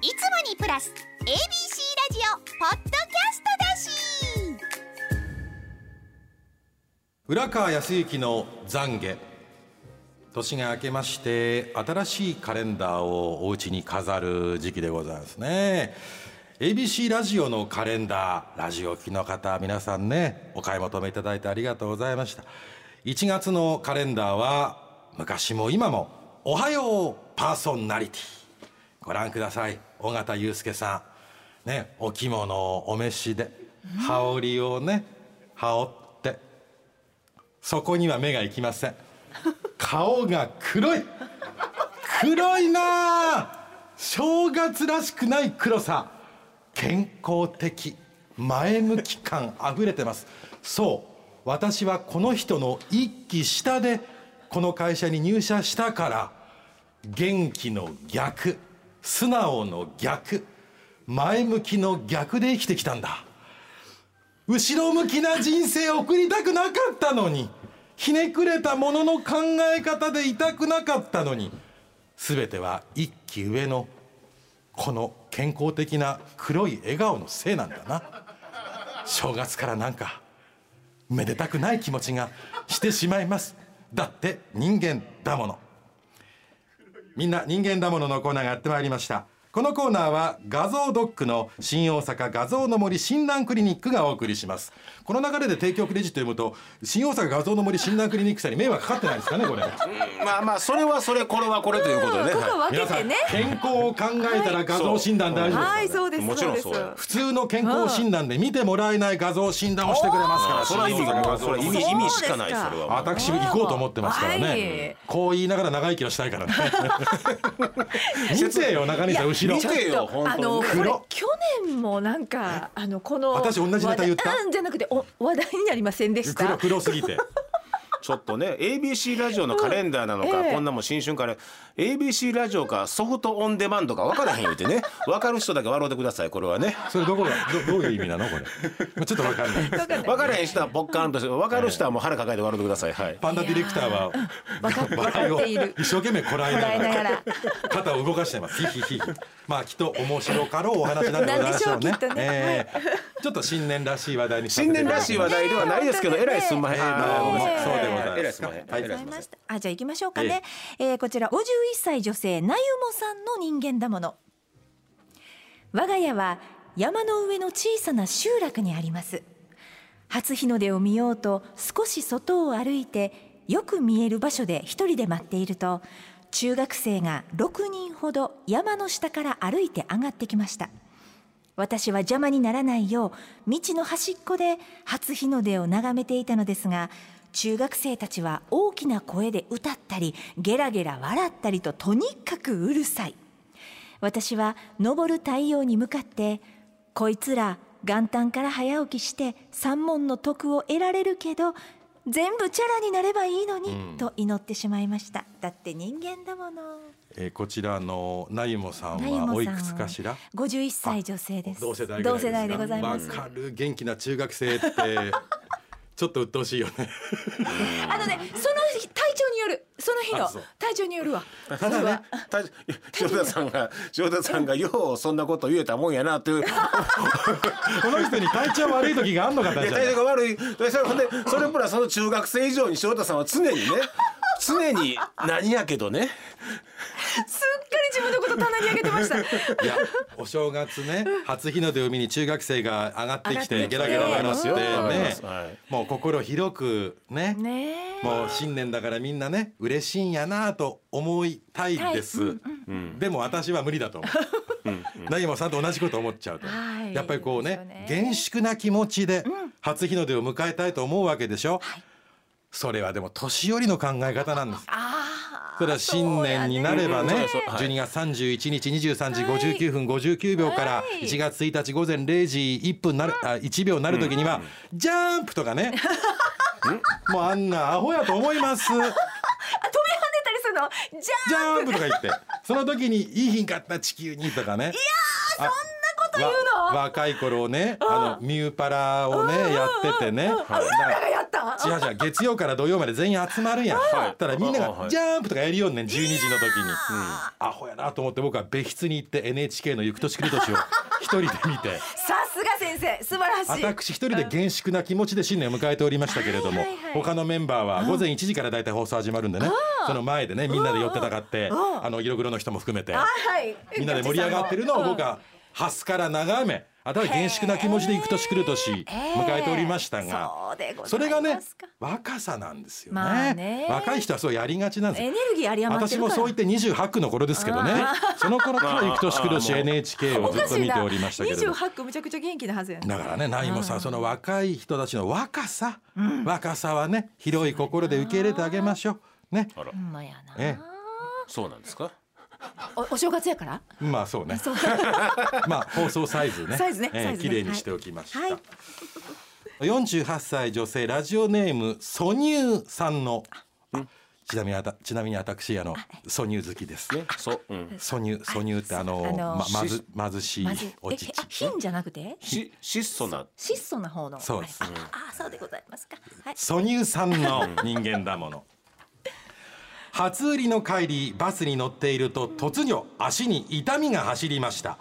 いつもにプラス ABC ラジオポッドキャストだし。浦川康之の懺悔。年が明けまして新しいカレンダーをお家に飾る時期でございますね。ABC ラジオのカレンダーラジオ機の方皆さんねお買い求めいただいてありがとうございました。1月のカレンダーは昔も今もおはようパーソナリティ。ご覧ください。尾形祐介さん。ねお着物をお召しで羽織をね羽織ってそこには目がいきません。顔が黒い。黒いな正月らしくない黒さ。健康的前向き感あふれてます。そう。私はこの人の一期下でこの会社に入社したから元気の逆。素直の逆。前向きの逆で生きてきたんだ。後ろ向きな人生を送りたくなかったのに。ひねくれたものの考え方でいたくなかったのに。全ては一期上のこの健康的な黒い笑顔のせいなんだな。正月からなんかめでたくない気持ちがしてしまいます。だって人間だもの。みんな人間だもののコーナーがやってまいりました。このコーナーは画像ドックの新大阪画像の森診断クリニックがお送りします。この流れで提供クレジット読むと新大阪画像の森診断クリニックさんに迷惑かかってないですかねこれ。まあまあそれはそれこれはこれということでね、ここはい分けてね。健康を考えたら画像診断大事ですね。はい。そうですもちろんそうよ。普通の健康診断で見てもらえない画像診断をしてくれますから。それは意味がそれは意味意味しかないそれは私行こうと思ってますからね、はい。こう言いながら長生きをしたいからね。見てよ中西さん。後ろ見てよ本あの当に。これ去年もなんかあのこの私同じネタ言った？じゃなくてお話題になりませんでした？黒黒すぎてちょっとね ABC ラジオのカレンダーなのか、うん。ええ。こんなもん新春から ABC ラジオかソフトオンデマンドか分からへん言うてね 分かる人だけ笑うてくださいこれはね。それどこがどどういう意味なのこれ？ちょっとわかんない。分からへん人はポッカーンとして分かる人はもう腹抱えて笑うてください。はい。パンダディレクターは笑いをっている。一生懸命こらえながら肩を動かしてます。ヒヒヒヒ。まあきっと面白かろうお話なんでございましょうね。えーちょっと新年らしい話題に新年らしい話題ではないですけどねえらいすんまへんあーそうであじゃあ行きましょうかね、えーこちら51歳女性なゆもさんの人間だもの。我が家は山の上の小さな集落にあります。初日の出を見ようと少し外を歩いてよく見える場所で一人で待っていると中学生が6人ほど山の下から歩いて上がってきました。私は邪魔にならないよう道の端っこで初日の出を眺めていたのですが中学生たちは大きな声で歌ったりゲラゲラ笑ったりととにかくうるさい。私は昇る太陽に向かってこいつら元旦から早起きして三問の徳を得られるけど全部チャラになればいいのに、と祈ってしまいました。だって人間だもの。えーこちらのなゆもさんはおいくつかしら？51歳女性です。同世代でございます。わかる。元気な中学生ってちょっと鬱陶しいよね。あのね、その日体調による、その日のあそう。体調によるわ。ただねた塩田さんが塩田さんがようそんなこと言えたもんやなという。この人に体調悪い時があんのかったでじゃん態度が悪い。でそれほんでそれプラスその中学生以上に塩田さんは常にね常に何やけどね。す 分のこと棚に上げてました。いやお正月ね 初日の出を見に中学生が上がってきてゲラゲラ笑ってねす。はい。もう心広くね。もう新年だからみんなね嬉しいんやなと思いたいです、でも私は無理だと思う。なぎもさんと同じこと思っちゃうと、はい。やっぱりこうねね。厳粛な気持ちで初日の出を迎えたいと思うわけでしょ、それはでも年寄りの考え方なんです。ああ。それは新年になればねそうやねそう。はい。12月31日23時59分59秒からはい。1月1日午前0時1分なるあ1秒になる時にはジャンプとかね。もうあんなアホやと思います。あ飛び跳ねたりするの？じゃジャンプとか言って。その時にいい日んかった地球にとかね。いやそんなこと言うの？若い頃ねあのミューパラをねやっててね違う違う。月曜から土曜まで全員集まるやん、はい。たらみんながジャンプとかやるようねん12時の時に、アホやなと思って僕は別室に行って NHK の「ゆく年来る年」を一人で見て。さすが先生素晴らしい。私一人で厳粛な気持ちで新年を迎えておりましたけれども、はいはいはい。他のメンバーは午前1時から大体放送始まるんでねその前でねみんなで寄ってたかってあの色黒の人も含めて。はい。みんなで盛り上がってるのを僕はハスから眺めあとは厳粛な気持ちで行く年来る年迎えておりましたがそうでございますか。それがね若さなんですよまあね。ね若い人はそうやりがちなんですよ。エネルギー有り余ってるから。私もそう言って28区の頃ですけどね。その頃から行く年来るし NHK をずっと見ておりましたけれども。28区むちゃくちゃ元気なはずやねだからねナイモさんその若い人たちの若さ、若さはね広い心で受け入れてあげましょう。ね。あらほんまやな、え。そうなんですか？おお正月やから？まあそうね。まあ放送サイズね。サイズね。えーサイズね。綺麗にしておきました、はい。48歳女性ラジオネームソニューさんのちなみにあたちなみに私あのソニュー好きです。ね。そう。うん。ソニューソニューってあのあのままず貧しいお乳貧じゃなくて？し質素な。質素な方の。そうです。ああそうでございますか。はい。ソニューさんの人間だもの初売りの帰りバスに乗っていると突如足に痛みが走りました。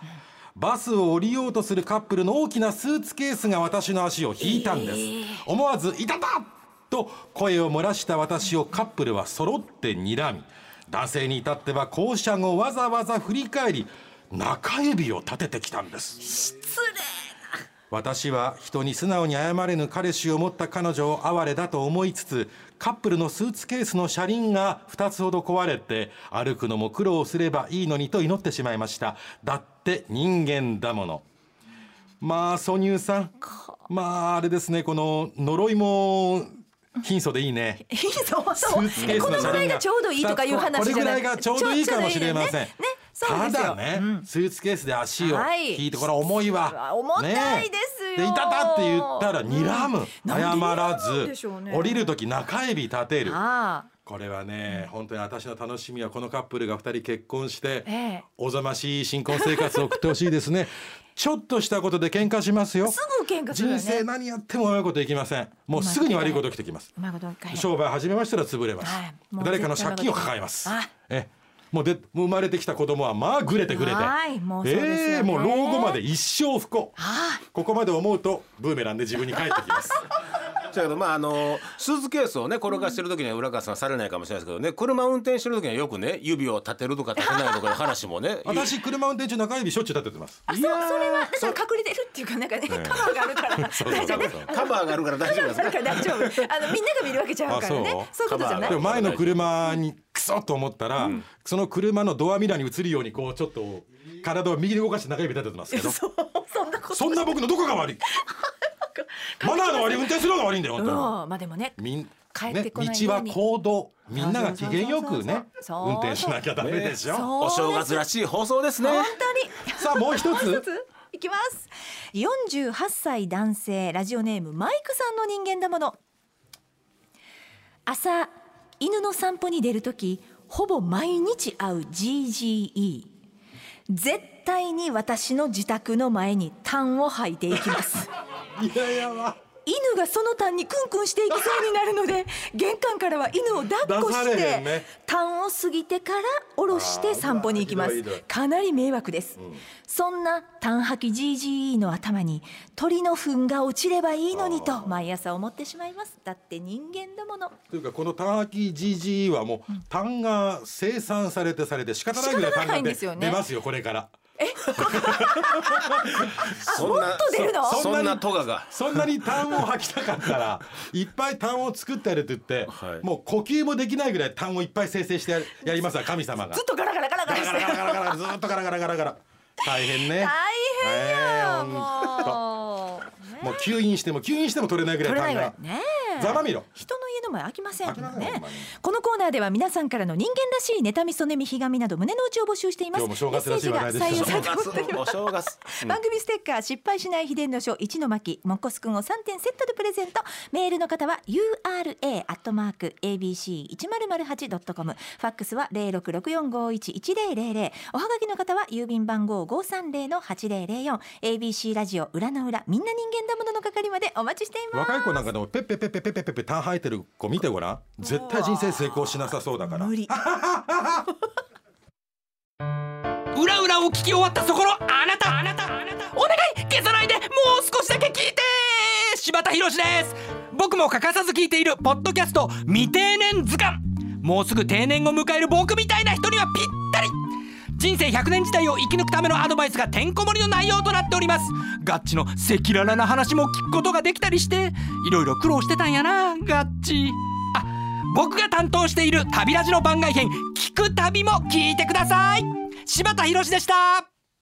バスを降りようとするカップルの大きなスーツケースが私の足を引いたんです、思わず「いたた!」と声を漏らした私をカップルは揃って睨み男性に至っては降車後わざわざ振り返り中指を立ててきたんです。失私は人に素直に謝れぬ彼氏を持った彼女を哀れだと思いつつカップルのスーツケースの車輪が2つほど壊れて歩くのも苦労すればいいのにと祈ってしまいました。だって人間だもの。まあソニューさん。まああれですね。この呪いも貧相でいいね。礼そう。スそうこのぐらいががちょうどいいとかいう話じゃなくこれぐらいがちょうどいいかもしれません。ね。ねただね、スーツケースで足をはい。引いてこれ重いわ、重たいですよ。でいたたって言ったら睨む、謝らずね。降りる時中指立てる。あこれはね、本当に私の楽しみはこのカップルが2人結婚して、ええ。おざましい新婚生活を送ってほしいですね。ちょっとしたことで喧嘩しますよ。あすぐ喧嘩するよね。人生何やってもうまいこといきません。もうすぐに悪いこと起きてきます。商売始めましたら潰れます、はい。誰かの借金を抱えます。あ。えもうで生まれてきた子供はまあぐれてぐれて。はいもうそうですよね。ええもう老後まで一生不幸。はここまで思うとブーメランで自分に返ってきますだけどまああのスーツケースをね転がしてる時には浦川さんされないかもしれないですけどね。車運転してる時にはよくね指を立てるとか立てないとかいう話もね 私車運転中中指しょっちゅう立ててます。あそうそれはだから隠れてるっていうかなんかねカバーがあるから。大丈夫カバーがあるから大丈夫ですだから大丈夫。あのみんなが見るわけちゃうからね。あそう。いうことじゃない。でも前の車にクソッと思ったら、その車のドアミラーに映るようにこうちょっと体を右に動かして中指立ててますけど。そうそんなこと。そんな僕のどこが悪い？マナーの悪い運転するのが悪いんだよ本当に。うん。まあでもねみん帰ってこないね、道は行動みんなが機嫌よくね運転しなきゃダメでしょ、そうお正月らしい放送ですね。本当に。さあもう一つ。一つ。いきます。48歳男性ラジオネームマイクさんの人間だもの。朝犬の散歩に出るときほぼ毎日会う GGE 絶対に私の自宅の前に痰を吐いていきます 犬がその痰にクンクンしていきそうになるので玄関からは犬を抱っこしてね。痰を過ぎてから下ろして散歩に行きます。かなり迷惑です、そんな痰吐き GGE の頭に鳥の糞が落ちればいいのにと毎朝思ってしまいます。だって人間だもの。というかこの単吐き GG はもう単が生産されてされて仕方ないぐらい単仕方ないがんですよね。出ますよこれから そんなそそんなトガが。そんなに痰を吐きたかったらいっぱい痰を作ってやるって言って、はい。もう呼吸もできないぐらい痰をいっぱい生成してややりますわ神様が。ずっとガラガラガラガガララしてガラガラガラガラずっとガラガラガラガラ大変ね大変やえーもうもう吸引しても吸引しても取れないぐらい取れない痰がねざまみろ。人の家の前飽きません。ね。んまに。このコーナーでは皆さんからの人間らしい妬みそねみひがみなど胸の内を募集しています。今日も正月らしい話題でした。番組ステッカー失敗しない秘伝の書一の巻もっこすくんを3点セットでプレゼント。メールの方は URA アットマーク ABC 一0 0 8ドットコム。ファックスは零六六四五一一零零零おはがきの方は郵便番号五三零の八零零四 ABC ラジオ裏の裏みんな人間だものの係までお待ちしています。若い子なんかでもペッペペッペッペペペペペタン吐いてる子見てごらん絶対人生成功しなさそうだから無理裏裏を聞き終わったそこのあなたあなたあなたお願い消さないでもう少しだけ聞いて柴田博です僕も欠かさず聞いているポッドキャスト未定年図鑑もうすぐ定年を迎える僕みたいな人にはぴったり人生100年時代を生き抜くためのアドバイスがてんこ盛りの内容となっております。ガッチの赤裸々な話も聞くことができたりしていろいろ苦労してたんやなガッチ。あ僕が担当している旅ラジの番外編聞く旅も聞いてください。柴田博でした。